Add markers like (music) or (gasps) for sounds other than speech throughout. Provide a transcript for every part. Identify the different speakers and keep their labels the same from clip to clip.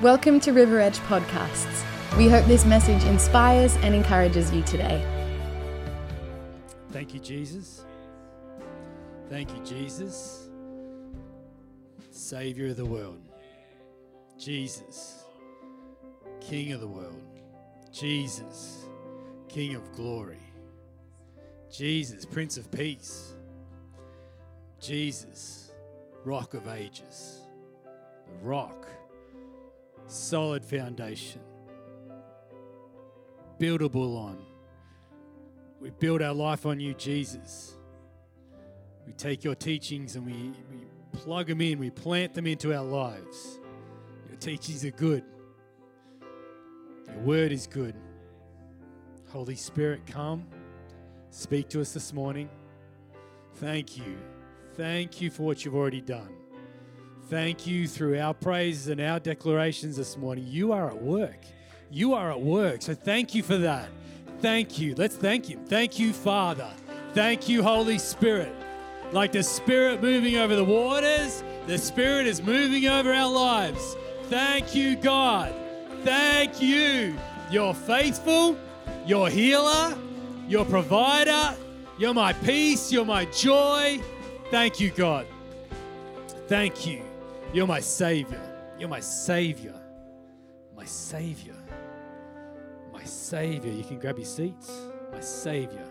Speaker 1: Welcome to River Edge Podcasts. We hope this message inspires and encourages you today.
Speaker 2: Thank you, Jesus. Thank you, Jesus. Savior of the world. Jesus, King of the world. Jesus, King of glory. Jesus, Prince of Peace. Jesus, Rock of Ages. The rock, solid foundation, buildable on. We build our life on you, Jesus. We take your teachings and we, we plug them in, we plant them into our lives. Your teachings are good, your word is good. Holy Spirit, come, speak to us this morning. Thank you. Thank you for what you've already done. Thank you through our praises and our declarations this morning. You are at work. You are at work. So thank you for that. Thank you. Let's thank Him. Thank you, Father. Thank you, Holy Spirit. Like the Spirit moving over the waters, the Spirit is moving over our lives. Thank you, God. Thank you. You're faithful. You're healer. You're provider. You're my peace. You're my joy. Thank you, God. Thank you. You're my Savior. You're my Savior. My Savior. My Savior. You can grab your seats. My Savior.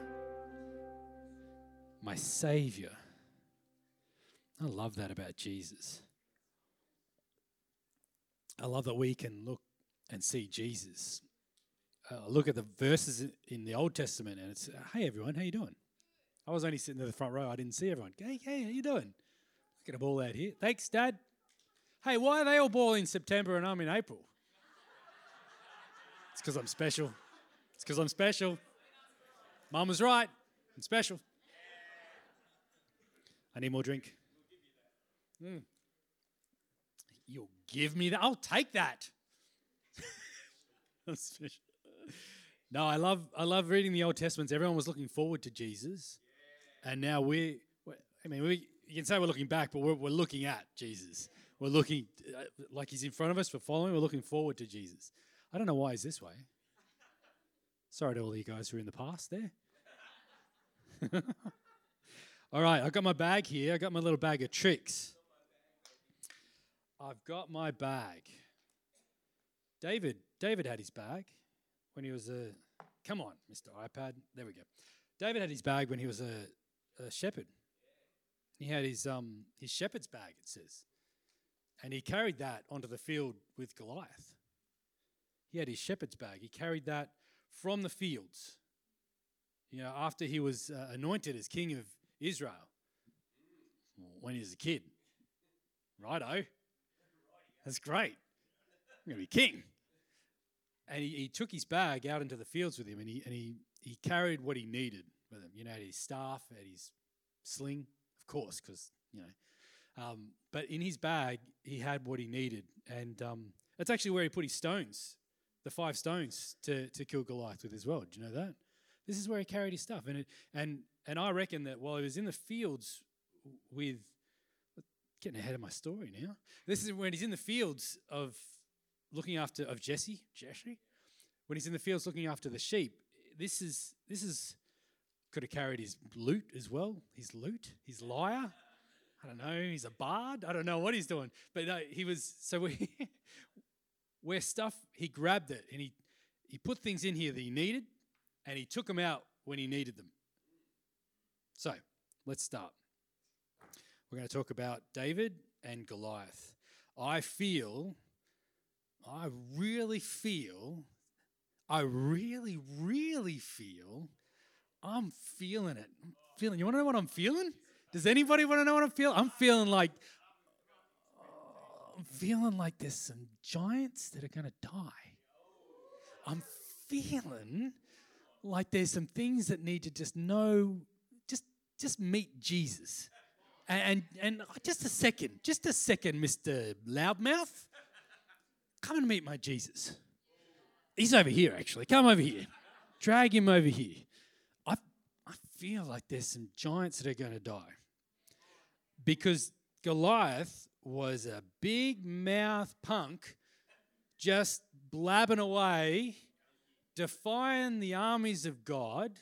Speaker 2: My Savior. I love that about Jesus. I love that we can look and see Jesus. Uh, look at the verses in the Old Testament, and it's, "Hey everyone, how you doing?" I was only sitting in the front row. I didn't see everyone. Hey, hey, how you doing? At a ball out here. Thanks, Dad. Hey, why are they all ball in September and I'm in April? It's because I'm special. It's because I'm special. Mum was right. I'm special. I need more drink. Mm. You'll give me that. I'll take that. (laughs) no, I love I love reading the Old Testaments. Everyone was looking forward to Jesus, and now we. I mean, we you can say we're looking back, but we're, we're looking at Jesus. We're looking uh, like he's in front of us. We're following. We're looking forward to Jesus. I don't know why he's this way. Sorry to all you guys who are in the past there. (laughs) all right, I've got my bag here. I've got my little bag of tricks. I've got my bag. David, David had his bag when he was a. Come on, Mr. iPad. There we go. David had his bag when he was a, a shepherd. He had his um his shepherd's bag. It says, and he carried that onto the field with Goliath. He had his shepherd's bag. He carried that from the fields. You know, after he was uh, anointed as king of Israel when he was a kid. Righto. That's great. I'm going to be king. And he, he took his bag out into the fields with him and he, and he, he carried what he needed with him. You know, his staff, had his sling, of course, because, you know. Um, but in his bag, he had what he needed. And um, that's actually where he put his stones, the five stones to, to kill Goliath with as well. Do you know that? This is where he carried his stuff. And, it, and, and I reckon that while he was in the fields with getting ahead of my story now. This is when he's in the fields of looking after of Jesse, Jesse. When he's in the fields looking after the sheep, this is this is could have carried his lute as well. His lute, his lyre. I don't know. He's a bard. I don't know what he's doing, but no, he was. So we, (laughs) where stuff he grabbed it and he he put things in here that he needed, and he took them out when he needed them. So let's start. We're going to talk about David and Goliath. I feel, I really feel, I really, really feel, I'm feeling it. I'm feeling. You want to know what I'm feeling? Does anybody want to know what I'm feeling? I'm feeling like, I'm feeling like there's some giants that are going to die. I'm feeling like there's some things that need to just know, just just meet Jesus. And, and, and just a second, just a second, Mr. Loudmouth. Come and meet my Jesus. He's over here, actually. Come over here. Drag him over here. Feel like there's some giants that are going to die. Because Goliath was a big mouth punk just blabbing away, defying the armies of God,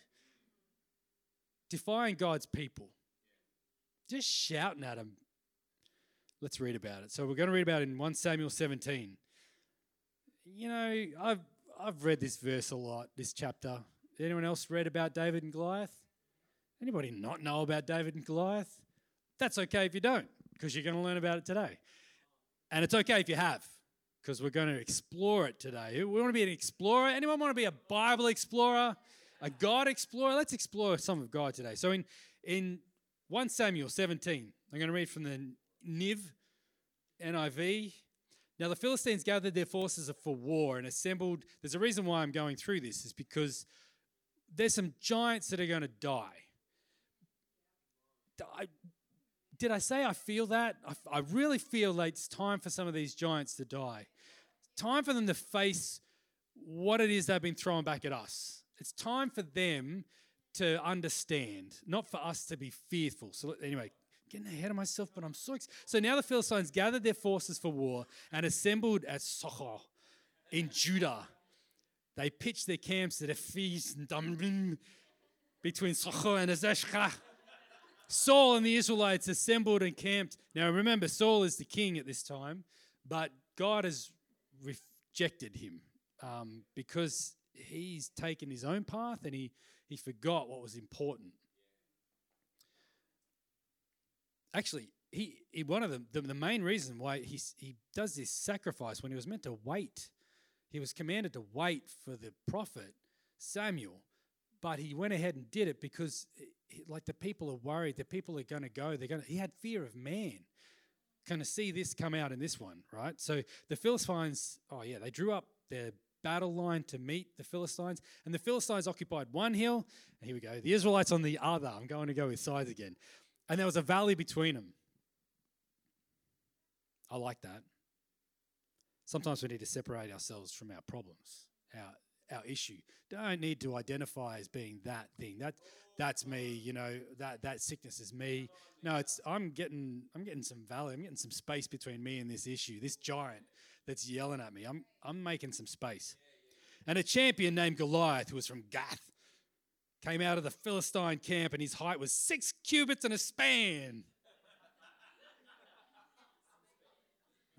Speaker 2: defying God's people, just shouting at them. Let's read about it. So we're going to read about it in 1 Samuel 17. You know, I've I've read this verse a lot, this chapter. Anyone else read about David and Goliath? Anybody not know about David and Goliath? That's okay if you don't, because you're going to learn about it today. And it's okay if you have, because we're going to explore it today. We want to be an explorer. Anyone want to be a Bible explorer? A God explorer? Let's explore some of God today. So in, in 1 Samuel 17, I'm going to read from the NIV, NIV. Now the Philistines gathered their forces for war and assembled. There's a reason why I'm going through this, is because there's some giants that are going to die. I, did I say I feel that? I, I really feel like it's time for some of these giants to die. Time for them to face what it is they've been throwing back at us. It's time for them to understand, not for us to be fearful. So, anyway, getting ahead of myself, but I'm so excited. So now the Philistines gathered their forces for war and assembled at Sochoh in Judah. They pitched their camps at Ephes between Sochoh and Azeshka. Saul and the Israelites assembled and camped. Now remember, Saul is the king at this time, but God has rejected him um, because he's taken his own path and he, he forgot what was important. Actually, he, he one of the, the, the main reason why he, he does this sacrifice when he was meant to wait, he was commanded to wait for the prophet Samuel, but he went ahead and did it because eh, like the people are worried, the people are going to go. They're going. He had fear of man. Kind of see this come out in this one, right? So the Philistines, oh yeah, they drew up their battle line to meet the Philistines, and the Philistines occupied one hill. And here we go. The Israelites on the other. I'm going to go with sides again, and there was a valley between them. I like that. Sometimes we need to separate ourselves from our problems, our our issue. Don't need to identify as being that thing. That that's me, you know, that that sickness is me. No, it's I'm getting I'm getting some value, I'm getting some space between me and this issue, this giant that's yelling at me. I'm I'm making some space. And a champion named Goliath, who was from Gath, came out of the Philistine camp and his height was six cubits and a span.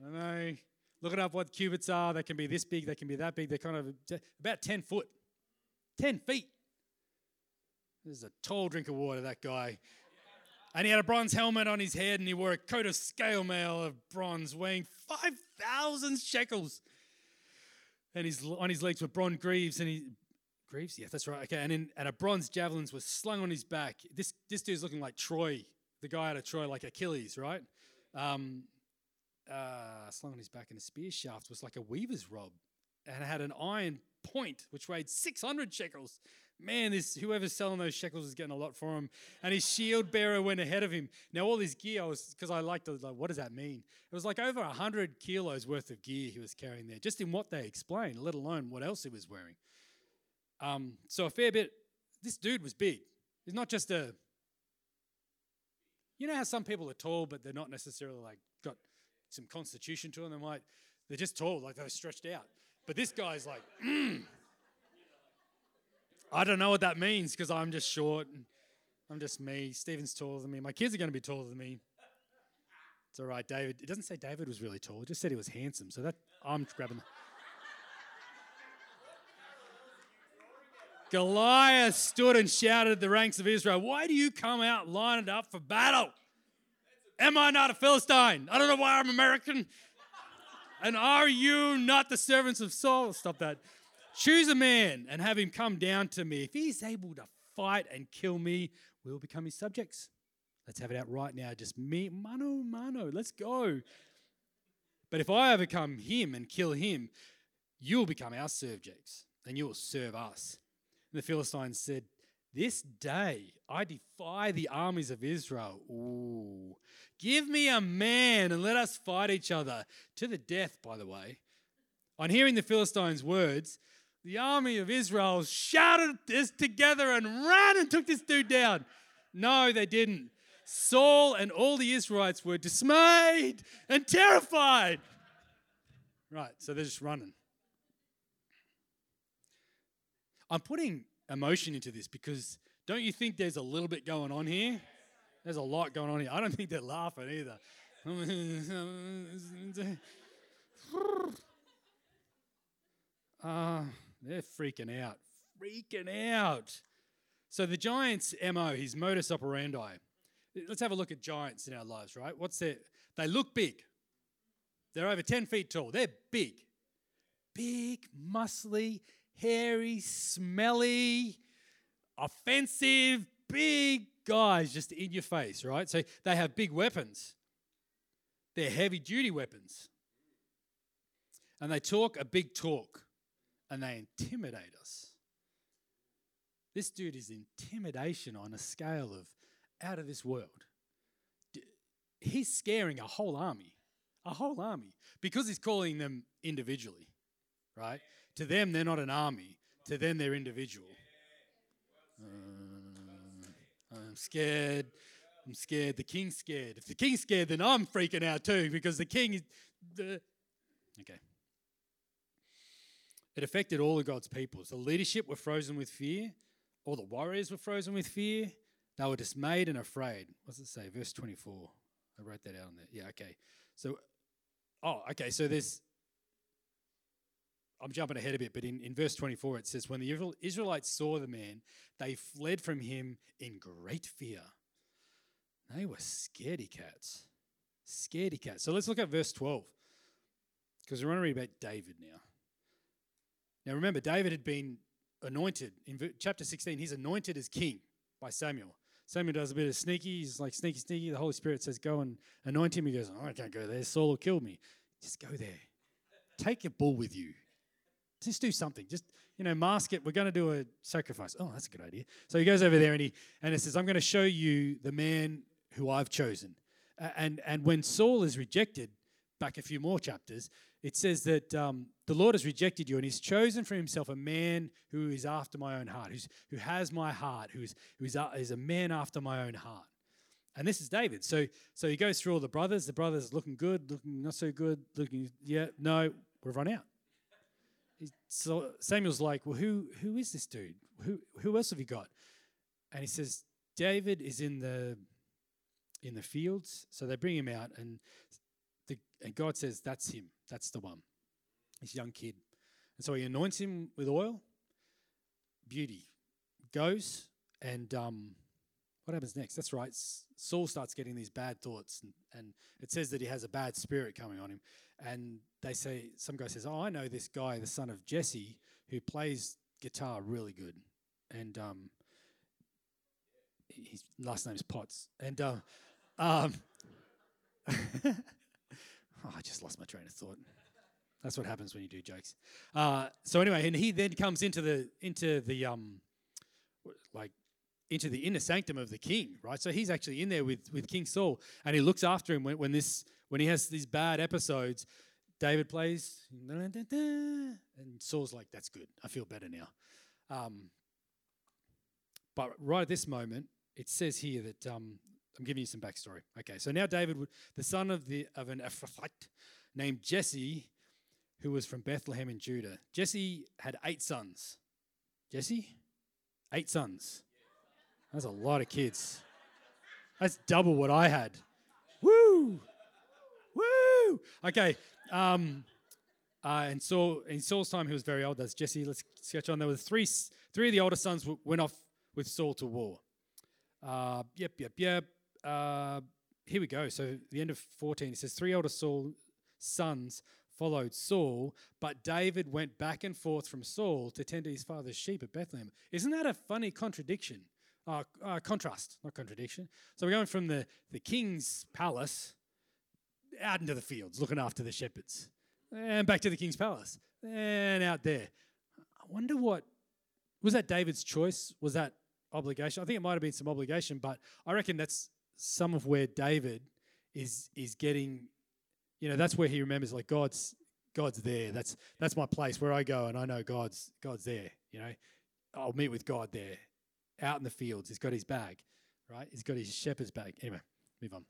Speaker 2: I know. Looking up what cubits are. They can be this big, they can be that big. They're kind of about 10 foot, 10 feet. This is a tall drink of water, that guy. And he had a bronze helmet on his head and he wore a coat of scale mail of bronze weighing 5,000 shekels. And his, on his legs were bronze greaves and he. Greaves? Yeah, that's right. Okay. And, in, and a bronze javelins was slung on his back. This, this dude's looking like Troy, the guy out of Troy, like Achilles, right? Um, uh, slung on his back, and a spear shaft was like a weaver's rod and had an iron point which weighed 600 shekels man, this whoever's selling those shekels is getting a lot for him. And his shield bearer went ahead of him. Now all his gear, was because I liked it, like, what does that mean? It was like over hundred kilos worth of gear he was carrying there, just in what they explained, let alone what else he was wearing. Um, so a fair bit. This dude was big. He's not just a. You know how some people are tall, but they're not necessarily like got some constitution to them. They might, they're just tall, like they're stretched out. But this guy's like, mm, I don't know what that means because I'm just short. I'm just me. Stephen's taller than me. My kids are going to be taller than me. It's all right, David. It doesn't say David was really tall. It just said he was handsome. So that I'm grabbing. Goliath stood and shouted at the ranks of Israel, Why do you come out lined up for battle? Am I not a Philistine? I don't know why I'm American. And are you not the servants of Saul? Stop that. Choose a man and have him come down to me. If he's able to fight and kill me, we'll become his subjects. Let's have it out right now. Just me, mano, mano. Let's go. But if I overcome him and kill him, you'll become our subjects and you will serve us. And the Philistines said, This day I defy the armies of Israel. Ooh. Give me a man and let us fight each other to the death, by the way. On hearing the Philistines' words, the army of Israel shouted this together and ran and took this dude down. No, they didn't. Saul and all the Israelites were dismayed and terrified. Right, so they're just running. I'm putting emotion into this because don't you think there's a little bit going on here? There's a lot going on here. I don't think they're laughing either. uh, they're freaking out. Freaking out. So the Giants' MO, his modus operandi. Let's have a look at giants in our lives, right? What's their they look big. They're over 10 feet tall. They're big. Big, muscly, hairy, smelly, offensive, big guys just in your face, right? So they have big weapons. They're heavy duty weapons. And they talk a big talk and they intimidate us. This dude is intimidation on a scale of out of this world. He's scaring a whole army, a whole army, because he's calling them individually, right? To them, they're not an army. To them, they're individual. Uh, I'm scared. I'm scared. The king's scared. If the king's scared, then I'm freaking out too because the king is the. Okay. It affected all of God's people. The leadership were frozen with fear. All the warriors were frozen with fear. They were dismayed and afraid. What does it say? Verse 24. I wrote that out on there. Yeah, okay. So, oh, okay. So there's I'm jumping ahead a bit, but in, in verse 24 it says, When the Israelites saw the man, they fled from him in great fear. They were scaredy cats. Scaredy cats. So let's look at verse 12, because we want to read about David now. Now remember, David had been anointed. In chapter 16, he's anointed as king by Samuel. Samuel does a bit of sneaky. He's like sneaky, sneaky. The Holy Spirit says, Go and anoint him. He goes, oh, I can't go there. Saul will kill me. Just go there. Take your bull with you. Just do something. Just, you know, mask it. We're going to do a sacrifice. Oh, that's a good idea. So he goes over there and he and he says, I'm going to show you the man who I've chosen. Uh, and and when Saul is rejected, back a few more chapters, it says that um, the Lord has rejected you and he's chosen for himself a man who is after my own heart, who's, who has my heart, who's, who's a, is a man after my own heart. And this is David. So, so he goes through all the brothers. The brothers looking good, looking not so good, looking, yeah, no, we've run out so Samuel's like, well, who who is this dude? Who who else have you got? And he says, David is in the in the fields. So they bring him out, and the and God says, that's him. That's the one. This young kid. And so he anoints him with oil. Beauty goes, and um, what happens next? That's right. Saul starts getting these bad thoughts, and, and it says that he has a bad spirit coming on him and they say some guy says, "Oh, I know this guy, the son of Jesse, who plays guitar really good," and um, his last name's Potts, and uh, um, (laughs) oh, I just lost my train of thought. That's what happens when you do jokes. Uh, so anyway, and he then comes into the into the um, like into the inner sanctum of the king, right? So he's actually in there with with King Saul, and he looks after him when, when this when he has these bad episodes, David plays, and Saul's like, "That's good. I feel better now." Um, but right at this moment, it says here that um, I'm giving you some backstory. Okay, so now David, the son of the of an Ephrathite named Jesse, who was from Bethlehem in Judah. Jesse had eight sons. Jesse, eight sons. That's a lot of kids. That's double what I had. Woo! Woo! Okay. Um, uh, and so in Saul's time, he was very old. That's Jesse. Let's sketch on. There were three, three of the older sons went off with Saul to war. Uh, yep, yep, yep. Uh, here we go. So the end of 14, it says, Three older Saul sons followed Saul, but David went back and forth from Saul to tend to his father's sheep at Bethlehem. Isn't that a funny contradiction? Uh, uh, contrast, not contradiction. So we're going from the, the king's palace out into the fields looking after the shepherds, and back to the king's palace, and out there. I wonder what was that David's choice? Was that obligation? I think it might have been some obligation, but I reckon that's some of where David is is getting. You know, that's where he remembers like God's God's there. That's that's my place where I go, and I know God's God's there. You know, I'll meet with God there, out in the fields. He's got his bag, right? He's got his shepherd's bag. Anyway, move on.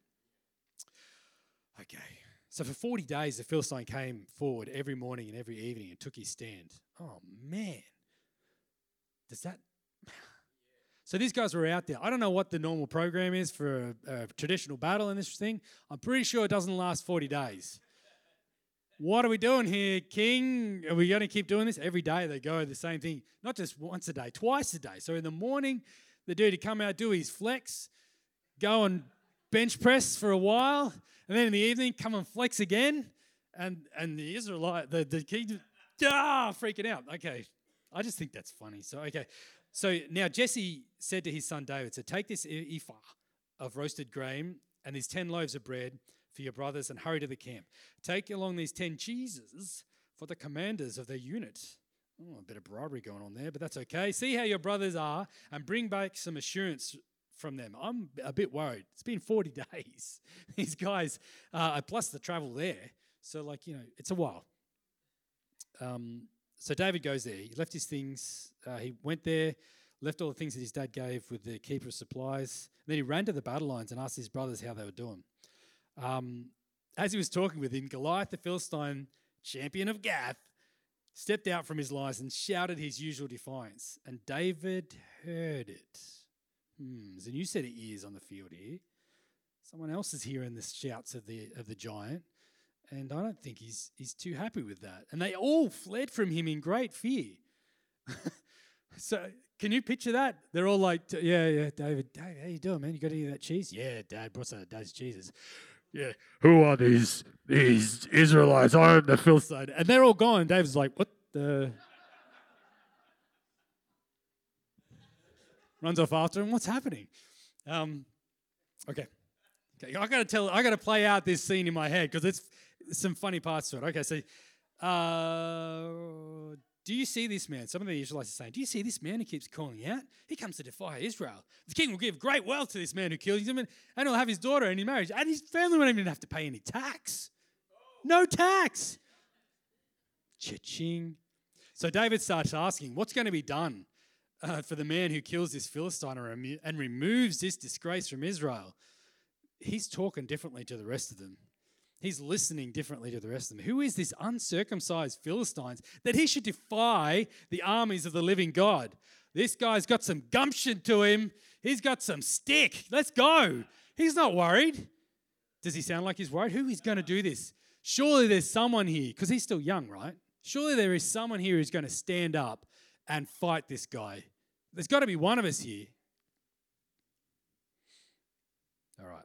Speaker 2: Okay. So for 40 days, the Philistine came forward every morning and every evening and took his stand. Oh, man. Does that. (sighs) So these guys were out there. I don't know what the normal program is for a, a traditional battle in this thing. I'm pretty sure it doesn't last 40 days. What are we doing here, King? Are we going to keep doing this? Every day they go the same thing, not just once a day, twice a day. So in the morning, the dude would come out, do his flex, go and bench press for a while, and then in the evening, come and flex again. And and the Israelite, the, the king, ah, freaking out. Okay, I just think that's funny. So, okay. So now Jesse said to his son David, So take this ephah of roasted grain and these 10 loaves of bread for your brothers and hurry to the camp. Take along these 10 cheeses for the commanders of their unit. Oh, a bit of bribery going on there, but that's okay. See how your brothers are and bring back some assurance from them. I'm a bit worried. It's been 40 (laughs) days. These guys, uh, plus the travel there. So, like, you know, it's a while. Um, so David goes there. He left his things. Uh, he went there, left all the things that his dad gave with the keeper of supplies. And then he ran to the battle lines and asked his brothers how they were doing. Um, as he was talking with him, Goliath the Philistine, champion of Gath, stepped out from his lines and shouted his usual defiance. And David heard it. Hmm, there's a new set of ears on the field here. Someone else is hearing the shouts of the of the giant, and I don't think he's he's too happy with that. And they all fled from him in great fear. (laughs) so can you picture that? They're all like, "Yeah, yeah, David, David, how you doing, man? You got any of that cheese? Yeah, Dad brought some of Dad's cheeses. Yeah, who are these these Israelites? I'm the Philistine, and they're all gone. David's like, "What the?" Runs off after him. What's happening? Um, okay. Okay, I gotta tell, I gotta play out this scene in my head because it's some funny parts to it. Okay, so uh, do you see this man? Some of the Israelites are saying, Do you see this man who keeps calling out? He comes to defy Israel. The king will give great wealth to this man who kills him, and, and he'll have his daughter and in marriage, and his family won't even have to pay any tax. No tax. Cha-ching. So David starts asking, What's going to be done uh, for the man who kills this Philistine and removes this disgrace from Israel? he's talking differently to the rest of them. He's listening differently to the rest of them. Who is this uncircumcised Philistines that he should defy the armies of the living God? This guy's got some gumption to him. He's got some stick. Let's go. He's not worried. Does he sound like he's worried? Who is going to do this? Surely there's someone here, because he's still young, right? Surely there is someone here who's going to stand up and fight this guy. There's got to be one of us here. All right.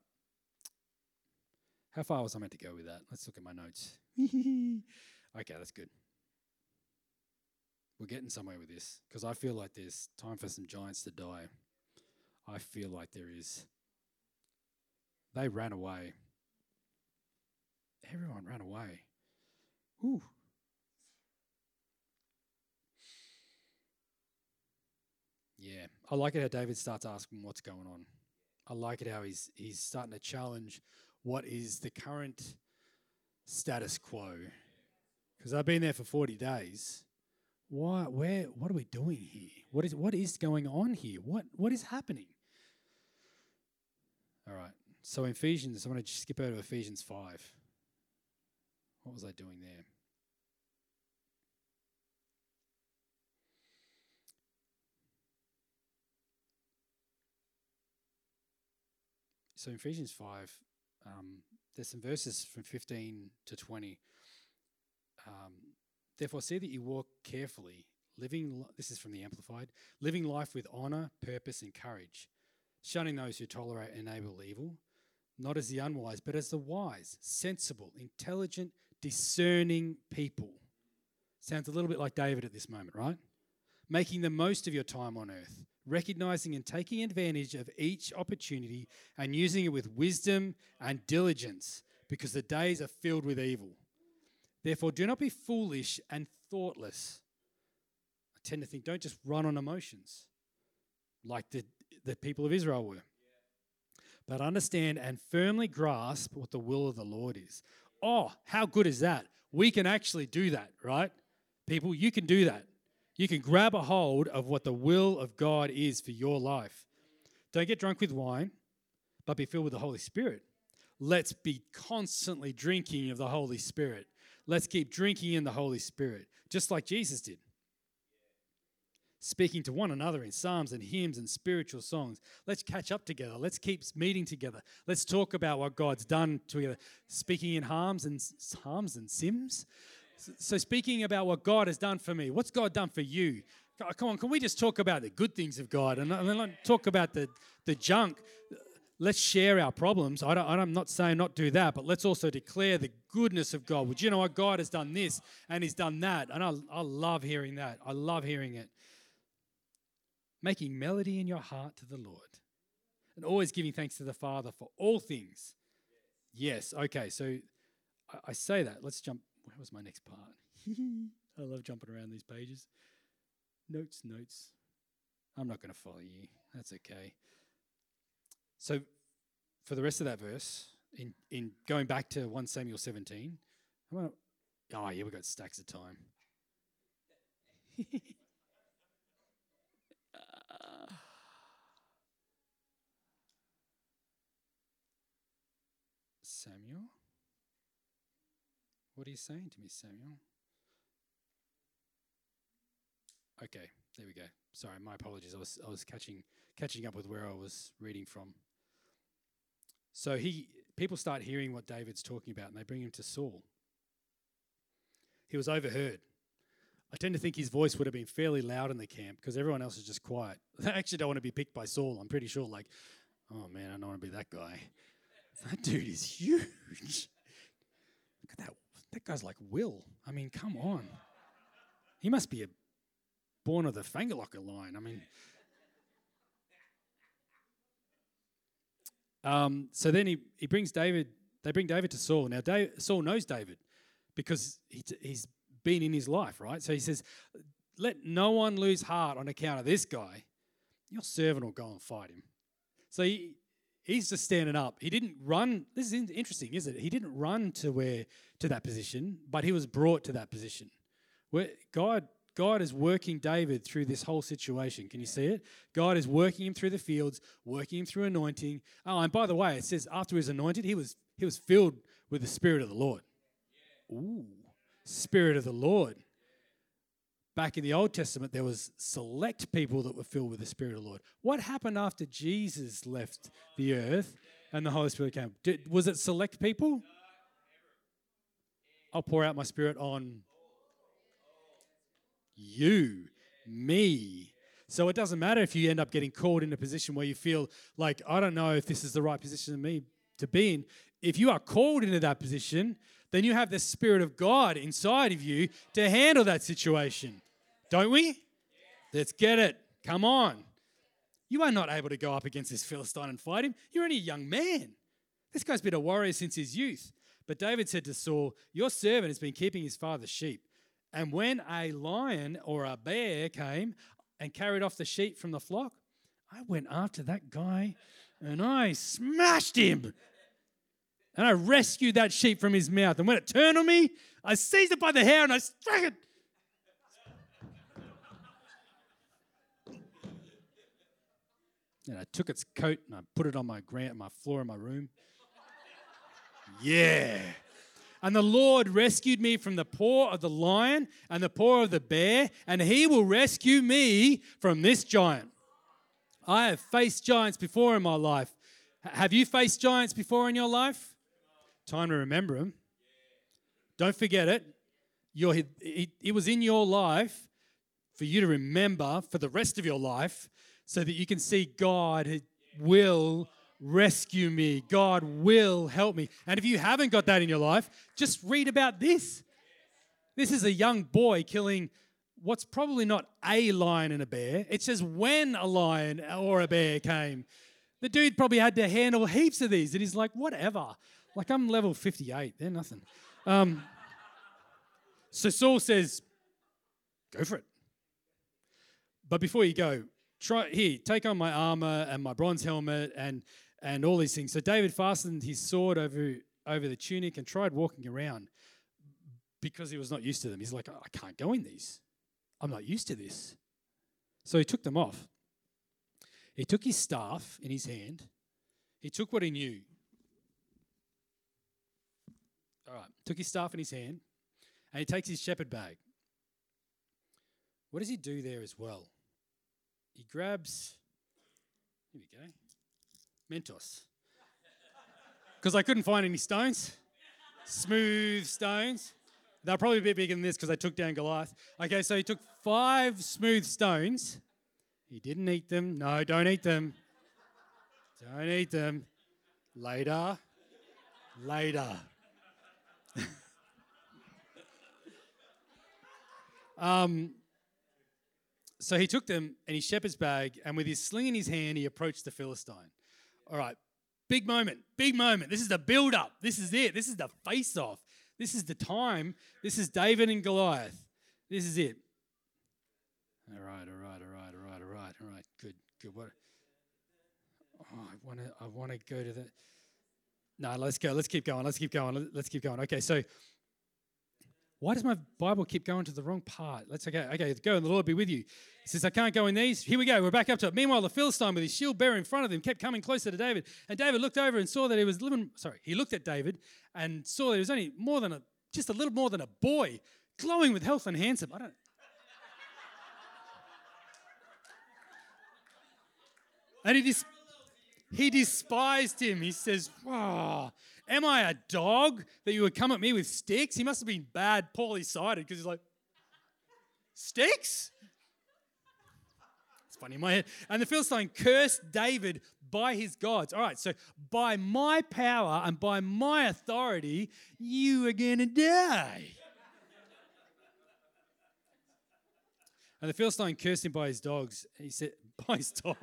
Speaker 2: How far was I meant to go with that? Let's look at my notes. (laughs) okay, that's good. We're getting somewhere with this because I feel like there's time for some giants to die. I feel like there is. They ran away. Everyone ran away. Ooh. Yeah, I like it how David starts asking what's going on. I like it how he's he's starting to challenge what is the current status quo. Because I've been there for 40 days. Why, where, what are we doing here? What is, what is going on here? What, what is happening? All right. So Ephesians, I want to skip over to Ephesians 5. What was I doing there? So in Ephesians 5, um, there's some verses from 15 to 20. Um, Therefore, see that you walk carefully, living, this is from the Amplified, living life with honor, purpose, and courage, shunning those who tolerate and enable evil, not as the unwise, but as the wise, sensible, intelligent, discerning people. Sounds a little bit like David at this moment, right? Making the most of your time on earth, recognizing and taking advantage of each opportunity and using it with wisdom and diligence because the days are filled with evil. Therefore, do not be foolish and thoughtless. I tend to think don't just run on emotions like the, the people of Israel were, but understand and firmly grasp what the will of the Lord is. Oh, how good is that? We can actually do that, right? People, you can do that. You can grab a hold of what the will of God is for your life. Don't get drunk with wine, but be filled with the Holy Spirit. let's be constantly drinking of the Holy Spirit. Let's keep drinking in the Holy Spirit, just like Jesus did. Speaking to one another in psalms and hymns and spiritual songs. Let's catch up together. Let's keep meeting together. Let's talk about what God's done together. Speaking in harms and psalms and sims. So, speaking about what God has done for me, what's God done for you? Come on, can we just talk about the good things of God and then talk about the, the junk? Let's share our problems. I I'm not saying not do that, but let's also declare the goodness of God. Would you know what? God has done this and He's done that. And I, I love hearing that. I love hearing it. Making melody in your heart to the Lord and always giving thanks to the Father for all things. Yes, okay, so I, I say that. Let's jump where was my next part? (laughs) I love jumping around these pages. Notes, notes. I'm not going to follow you. That's okay. So, for the rest of that verse, in, in going back to 1 Samuel 17, I'm gonna, oh, yeah, we've got stacks of time. (laughs) Samuel? What are you saying to me, Samuel? Okay, there we go. Sorry, my apologies. I was I was catching catching up with where I was reading from. So he people start hearing what David's talking about and they bring him to Saul. He was overheard. I tend to think his voice would have been fairly loud in the camp because everyone else is just quiet. (laughs) They actually don't want to be picked by Saul. I'm pretty sure, like, oh man, I don't want to be that guy. (laughs) That dude is huge. Look at that that guy's like Will. I mean, come on. He must be a born of the Fangerlocker line. I mean, um, so then he, he brings David, they bring David to Saul. Now, David, Saul knows David because he, he's been in his life, right? So he says, Let no one lose heart on account of this guy. Your servant will go and fight him. So he, he's just standing up. He didn't run. This is interesting, isn't it? He didn't run to where to that position, but he was brought to that position. Where God God is working David through this whole situation. Can you see it? God is working him through the fields, working him through anointing. Oh, and by the way, it says after he was anointed, he was he was filled with the Spirit of the Lord. Ooh, Spirit of the Lord back in the Old Testament, there was select people that were filled with the Spirit of the Lord. What happened after Jesus left the earth and the Holy Spirit came? Did, was it select people? I'll pour out my Spirit on you, me. So it doesn't matter if you end up getting called in a position where you feel like, I don't know if this is the right position for me to be in. If you are called into that position, then you have the Spirit of God inside of you to handle that situation. Don't we? Let's get it. Come on. You are not able to go up against this Philistine and fight him. You're only a young man. This guy's been a warrior since his youth. But David said to Saul, Your servant has been keeping his father's sheep. And when a lion or a bear came and carried off the sheep from the flock, I went after that guy and I smashed him and I rescued that sheep from his mouth. And when it turned on me, I seized it by the hair and I struck it. And I took its coat and I put it on my grant, my floor in my room. Yeah. And the Lord rescued me from the paw of the lion and the paw of the bear, and he will rescue me from this giant. I have faced giants before in my life. Have you faced giants before in your life? Time to remember them. Don't forget it. You're, it, it was in your life for you to remember for the rest of your life so that you can see God will rescue me. God will help me. And if you haven't got that in your life, just read about this. This is a young boy killing what's probably not a lion and a bear. It says when a lion or a bear came. The dude probably had to handle heaps of these. And he's like, whatever. Like I'm level 58, they're nothing. Um, so Saul says, go for it. But before you go, try here, take on my armor and my bronze helmet and and all these things. So David fastened his sword over over the tunic and tried walking around because he was not used to them. He's like, I can't go in these. I'm not used to this. So he took them off. He took his staff in his hand. He took what he knew All right. Took his staff in his hand and he takes his shepherd bag. What does he do there as well? He grabs, here we go, Mentos. Because I couldn't find any stones, smooth stones. They're probably a bit bigger than this because I took down Goliath. Okay, so he took five smooth stones. He didn't eat them. No, don't eat them. Don't eat them. Later. Later. Um, so he took them and his shepherd's bag, and with his sling in his hand, he approached the Philistine. All right, big moment, big moment. This is the build up. This is it. This is the face off. This is the time. This is David and Goliath. This is it. All right, all right, all right, all right, all right, all right. Good, good. What? Oh, I want to. I want to go to the. No, let's go. Let's keep going. Let's keep going. Let's keep going. Okay, so why does my Bible keep going to the wrong part? Let's okay, okay, go and the Lord be with you. He says, I can't go in these. Here we go. We're back up to it. Meanwhile, the Philistine with his shield bearer in front of him kept coming closer to David. And David looked over and saw that he was living. Sorry, he looked at David and saw that he was only more than a just a little more than a boy, glowing with health and handsome. I don't. And he, dis- he despised him. He says, Wow, Am I a dog that you would come at me with sticks? He must have been bad, poorly sighted because he's like, Sticks? It's funny in my head. And the Philistine cursed David by his gods. All right, so by my power and by my authority, you are going to die. And the Philistine cursed him by his dogs. He said, By his dogs.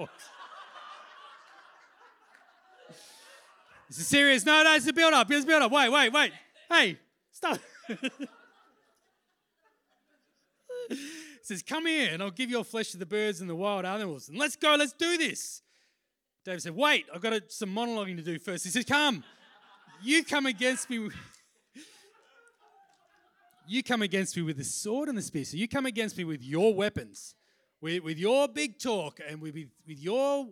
Speaker 2: This is serious. No, no, it's a build up. It's a build up. Wait, wait, wait. Hey, stop. (laughs) says, Come here and I'll give your flesh to the birds and the wild animals. And let's go, let's do this. David said, Wait, I've got a, some monologuing to do first. He says, Come, you come against me. you come against me with the sword and the spear. So you come against me with your weapons, with, with your big talk, and with, with your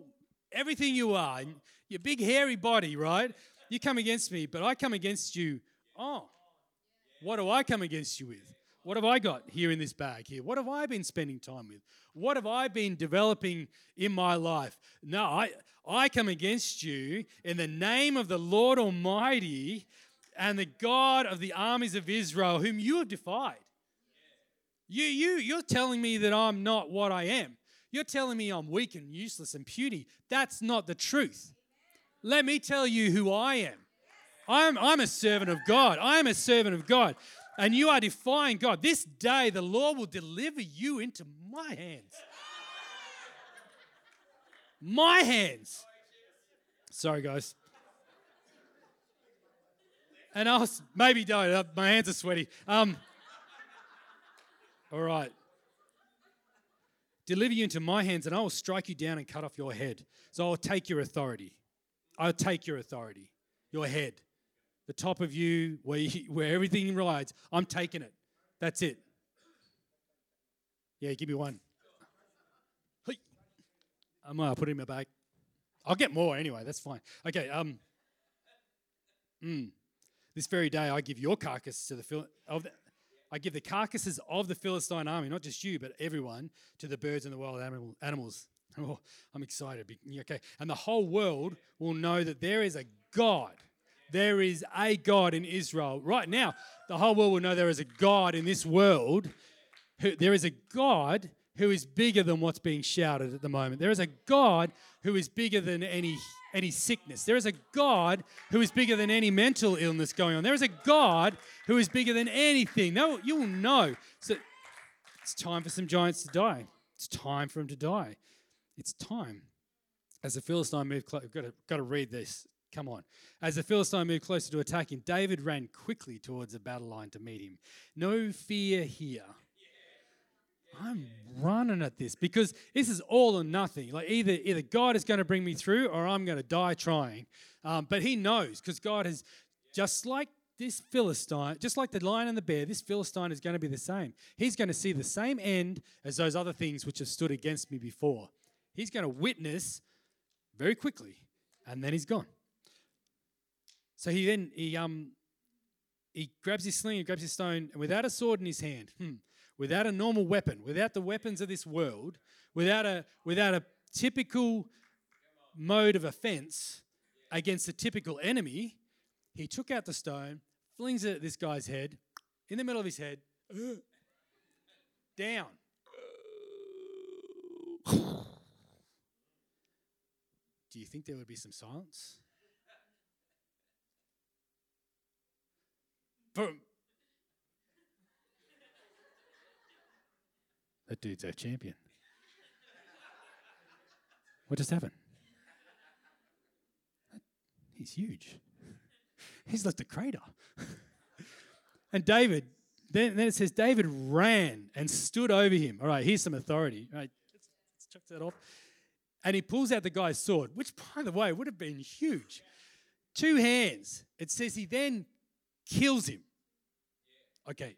Speaker 2: everything you are your big hairy body, right? You come against me, but I come against you. Oh, what do I come against you with? What have I got here in this bag here? What have I been spending time with? What have I been developing in my life? No, I, I come against you in the name of the Lord Almighty and the God of the armies of Israel, whom you have defied. You, you, you're telling me that I'm not what I am. You're telling me I'm weak and useless and puny. That's not the truth. Let me tell you who I am. I'm, I'm a servant of God. I am a servant of God. And you are defying God. This day, the Lord will deliver you into my hands. My hands. Sorry, guys. And I was, maybe don't. My hands are sweaty. Um, all right. Deliver you into my hands, and I will strike you down and cut off your head. So I'll take your authority. I'll take your authority, your head, the top of you, where, you, (laughs) where everything rides. I'm taking it. That's it. Yeah, give me one. I'm gonna put it in my bag. I'll get more anyway. That's fine. Okay. Um. Mm, this very day, I give your carcass to the Phil- of the, I give the carcasses of the Philistine army, not just you, but everyone, to the birds and the wild animal, animals. (laughs) Oh, I'm excited. Okay. And the whole world will know that there is a God. There is a God in Israel. Right now, the whole world will know there is a God in this world. Who, there is a God who is bigger than what's being shouted at the moment. There is a God who is bigger than any any sickness. There is a God who is bigger than any mental illness going on. There is a God who is bigger than anything. Now you will know. So it's time for some giants to die. It's time for them to die. It's time. As the Philistine moved close, got to, got to read this. Come on. As the Philistine moved closer to attack him, David ran quickly towards the battle line to meet him. No fear here. I'm running at this because this is all or nothing. Like either either God is going to bring me through or I'm going to die trying. Um, but He knows because God has just like this Philistine, just like the lion and the bear, this Philistine is going to be the same. He's going to see the same end as those other things which have stood against me before. He's going to witness very quickly, and then he's gone. So he then he um he grabs his sling, he grabs his stone, and without a sword in his hand, hmm, without a normal weapon, without the weapons of this world, without a without a typical mode of offense against a typical enemy, he took out the stone, flings it at this guy's head, in the middle of his head, (gasps) down. (sighs) Do you think there would be some silence? Boom. That dude's our champion. What just happened? He's huge. (laughs) He's like the crater. (laughs) and David, then, then it says David ran and stood over him. All right, here's some authority. All right, let's, let's chuck that off. And he pulls out the guy's sword, which, by the way, would have been huge. Two hands. It says he then kills him. Okay,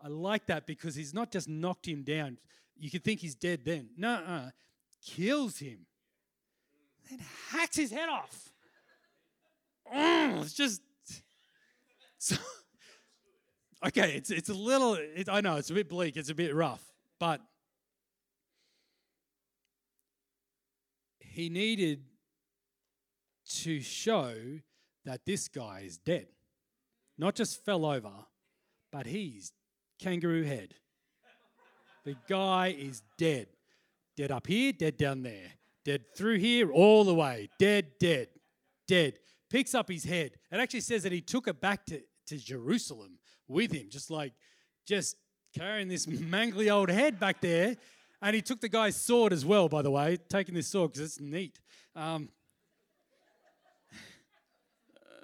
Speaker 2: I like that because he's not just knocked him down. You could think he's dead then. No, kills him. Then hacks his head off. Oh, it's just (laughs) so. Okay, it's it's a little. It, I know it's a bit bleak. It's a bit rough, but he needed to show that this guy is dead, not just fell over, but he's kangaroo head. The guy is dead. Dead up here, dead down there. Dead through here, all the way. Dead, dead, dead. Picks up his head. It actually says that he took it back to, to Jerusalem with him, just like, just carrying this (laughs) mangly old head back there. And he took the guy's sword as well, by the way, taking this sword because it's neat. Um,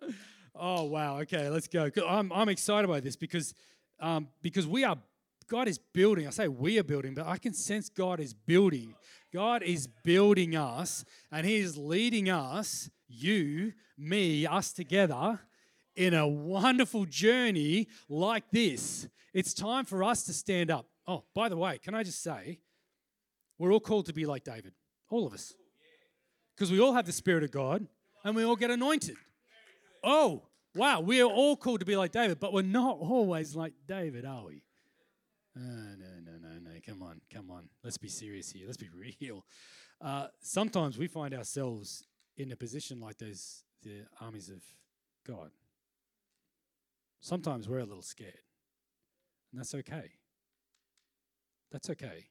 Speaker 2: (laughs) oh, wow. Okay, let's go. I'm, I'm excited about this because um, because we are God is building. I say we are building, but I can sense God is building. God is building us, and He is leading us, you, me, us together, in a wonderful journey like this. It's time for us to stand up. Oh, by the way, can I just say, we're all called to be like David, all of us, because we all have the Spirit of God, and we all get anointed. Oh, wow, we are all called to be like David, but we're not always like David, are we? Uh, no, no, no, no. Come on, come on. Let's be serious here. Let's be real. Uh, sometimes we find ourselves in a position like those the armies of God. Sometimes we're a little scared, and that's okay. That's okay.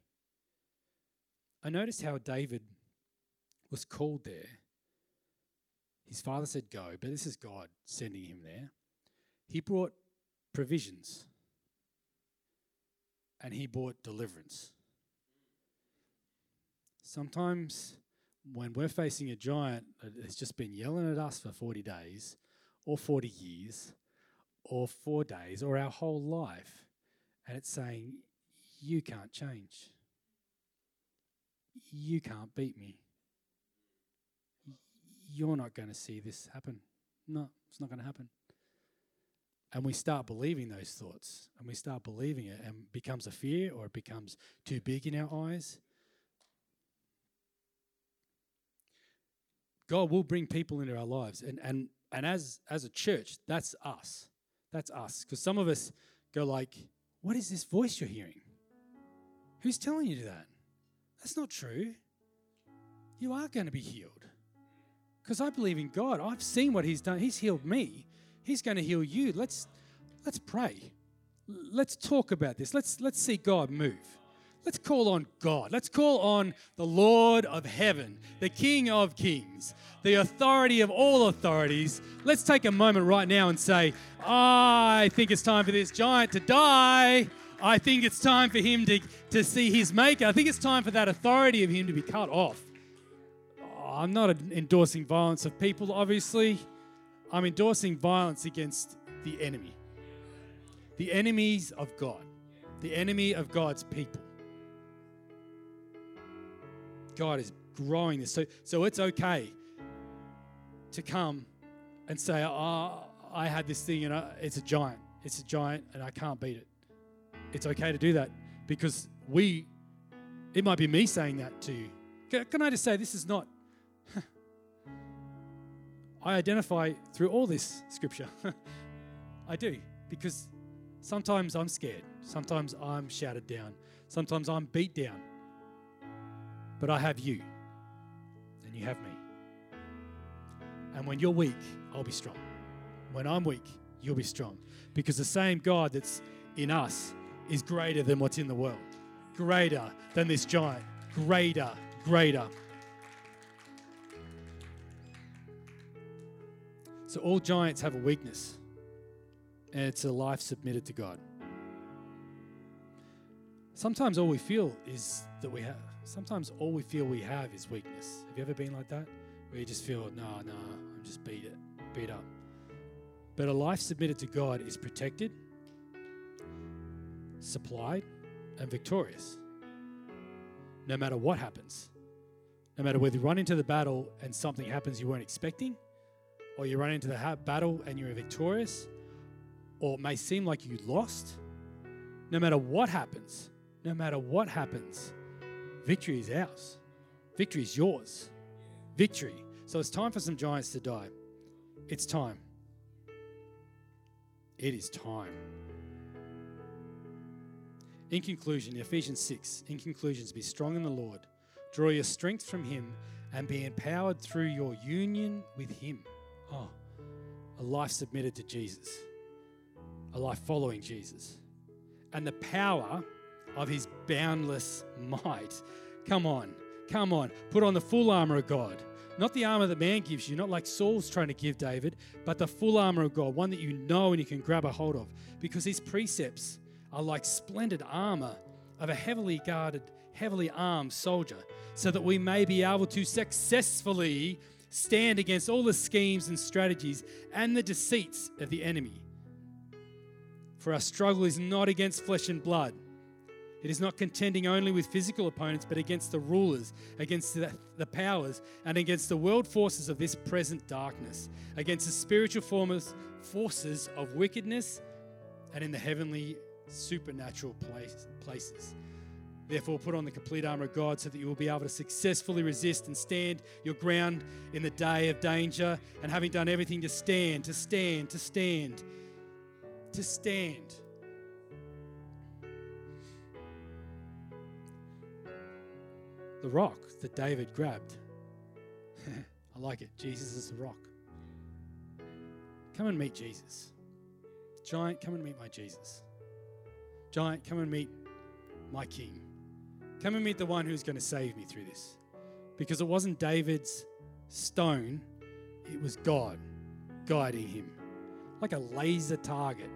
Speaker 2: I noticed how David was called there his father said, Go, but this is God sending him there. He brought provisions and he brought deliverance. Sometimes when we're facing a giant that has just been yelling at us for 40 days or 40 years or four days or our whole life, and it's saying, You can't change. You can't beat me you're not going to see this happen. No, it's not going to happen. And we start believing those thoughts and we start believing it and it becomes a fear or it becomes too big in our eyes. God will bring people into our lives. And, and, and as, as a church, that's us. That's us. Because some of us go like, what is this voice you're hearing? Who's telling you that? That's not true. You are going to be healed. Because I believe in God. I've seen what He's done. He's healed me. He's going to heal you. Let's let's pray. Let's talk about this. Let's let's see God move. Let's call on God. Let's call on the Lord of heaven, the King of kings, the authority of all authorities. Let's take a moment right now and say, I think it's time for this giant to die. I think it's time for him to, to see his maker. I think it's time for that authority of him to be cut off. I'm not endorsing violence of people, obviously. I'm endorsing violence against the enemy, the enemies of God, the enemy of God's people. God is growing this. So, so it's okay to come and say, oh, I had this thing and it's a giant. It's a giant and I can't beat it. It's okay to do that because we, it might be me saying that to you. Can I just say, this is not I identify through all this scripture. (laughs) I do, Because sometimes I'm scared. Sometimes I'm shouted down. Sometimes I'm beat down. But I have you, and you have me. And when you're weak, I'll be strong. When I'm weak, you'll be strong. Because the same God that's in us is greater than what's in the world, greater than this giant, greater, greater. So all giants have a weakness, and it's a life submitted to God. Sometimes all we feel is that we have, sometimes all we feel we have is weakness. Have you ever been like that? Where you just feel, no, no, I'm just beat it, beat up. But a life submitted to God is protected, supplied, and victorious. No matter what happens. No matter whether you run into the battle and something happens you weren't expecting, or you run into the battle and you're victorious, or it may seem like you lost. No matter what happens, no matter what happens, victory is ours. Victory is yours. Victory. So it's time for some giants to die. It's time. It is time. In conclusion, Ephesians 6, in conclusions, be strong in the Lord, draw your strength from Him, and be empowered through your union with Him. Oh, a life submitted to Jesus, a life following Jesus, and the power of His boundless might. Come on, come on, put on the full armor of God. Not the armor that man gives you, not like Saul's trying to give David, but the full armor of God, one that you know and you can grab a hold of. Because his precepts are like splendid armor of a heavily guarded, heavily armed soldier, so that we may be able to successfully stand against all the schemes and strategies and the deceits of the enemy. For our struggle is not against flesh and blood it is not contending only with physical opponents, but against the rulers, against the, the, powers, and against the world forces of this present darkness, against the spiritual forces of wickedness, and in the heavenly supernatural place, places. Therefore, put on the complete armor of God so that you will be able to successfully resist and stand your ground in the day of danger, and having done everything to stand, to stand, to stand, to stand. the rock that David grabbed. (laughs) I like it. Jesus is the rock. Come and meet Jesus. Giant, come and meet my Jesus. Giant, come and meet my King. Come and meet the one who's going to save me through this. Because it wasn't David's stone, it was God guiding him. Like a laser target.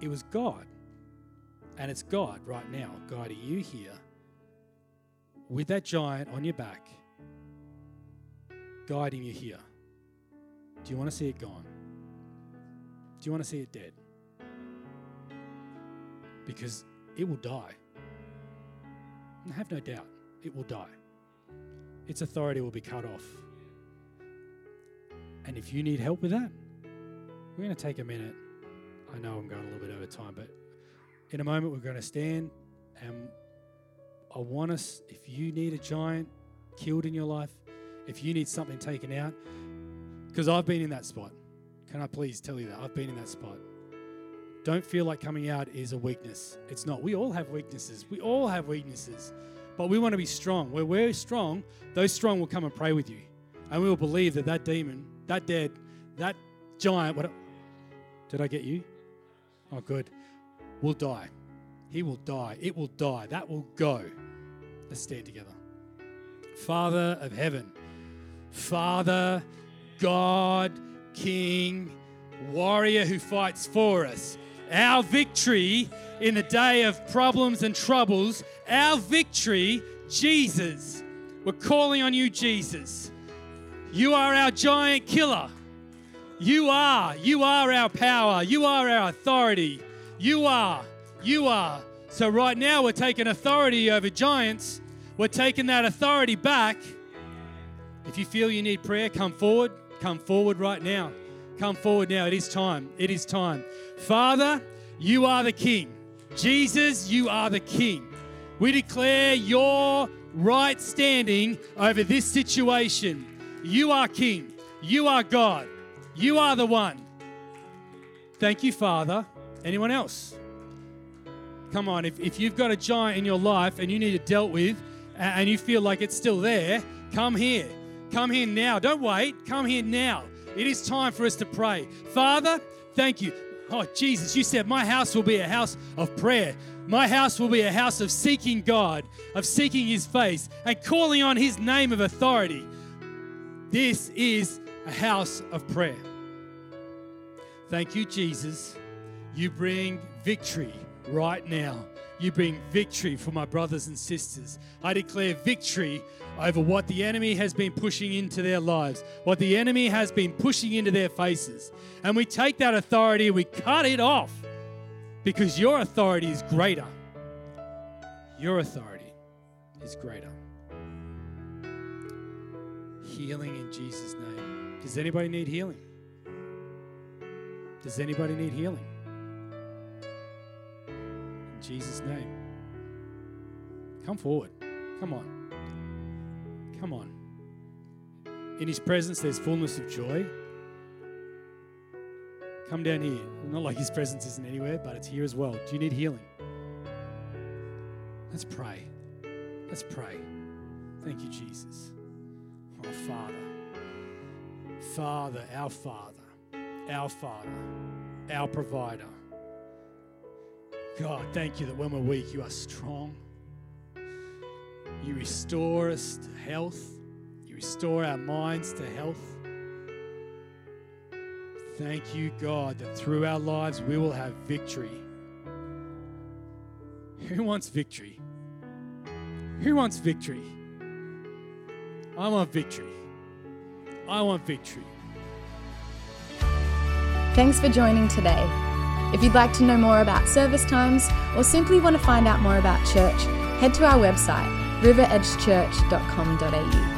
Speaker 2: It was God. And it's God right now guiding you here with that giant on your back, guiding you here. Do you want to see it gone? Do you want to see it dead? Because it will die. And have no doubt, it will die. Its authority will be cut off. And if you need help with that, we're going to take a minute. I know I'm going a little bit over time, but in a moment, we're going to stand and I want us, if you need a giant killed in your life, if you need something taken out, because I've been in that spot. Can I please tell you that? I've been in that spot. Don't feel like coming out is a weakness. It's not. We all have weaknesses. We all have weaknesses. But we want to be strong. Where we're strong, those strong will come and pray with you. And we will believe that that demon, that dead, that giant, what, did I get you? Oh, good. Will die. He will die. It will die. That will go. Let's stand together. Father of heaven, Father, God, King, warrior who fights for us. Our victory in the day of problems and troubles, our victory, Jesus. We're calling on you, Jesus. You are our giant killer. You are. You are our power. You are our authority. You are. You are. So, right now, we're taking authority over giants. We're taking that authority back. If you feel you need prayer, come forward. Come forward right now. Come forward now. It is time. It is time. Father, you are the King. Jesus, you are the King. We declare your right standing over this situation. You are King. You are God. You are the one. Thank you, Father. Anyone else? Come on, if, if you've got a giant in your life and you need it dealt with and you feel like it's still there, come here. Come here now. Don't wait. Come here now. It is time for us to pray. Father, thank you. Oh, Jesus, you said, My house will be a house of prayer. My house will be a house of seeking God, of seeking His face, and calling on His name of authority. This is a house of prayer. Thank you, Jesus. You bring victory right now. You bring victory for my brothers and sisters. I declare victory over what the enemy has been pushing into their lives, what the enemy has been pushing into their faces. And we take that authority we cut it off because your authority is greater. Your authority is greater. Healing in Jesus' name. Does anybody need healing? Does anybody need healing? In Jesus' name. Come forward. Come on. Come on. In His presence, there's fullness of joy. Come down here. Not like His presence isn't anywhere, but it's here as well. Do you need healing? Let's pray. Let's pray. Thank you, Jesus. Oh, Father. Father, our Father, our Father, our provider. God, thank you that when we're weak, you are strong. You restore us to health. You restore our minds to health. Thank you, God, that through our lives we will have victory. Who wants victory? Who wants victory? I want victory. I want victory.
Speaker 1: Thanks for joining today. If you'd like to know more about service times or simply want to find out more about church, head to our website, riveredgechurch.com.au.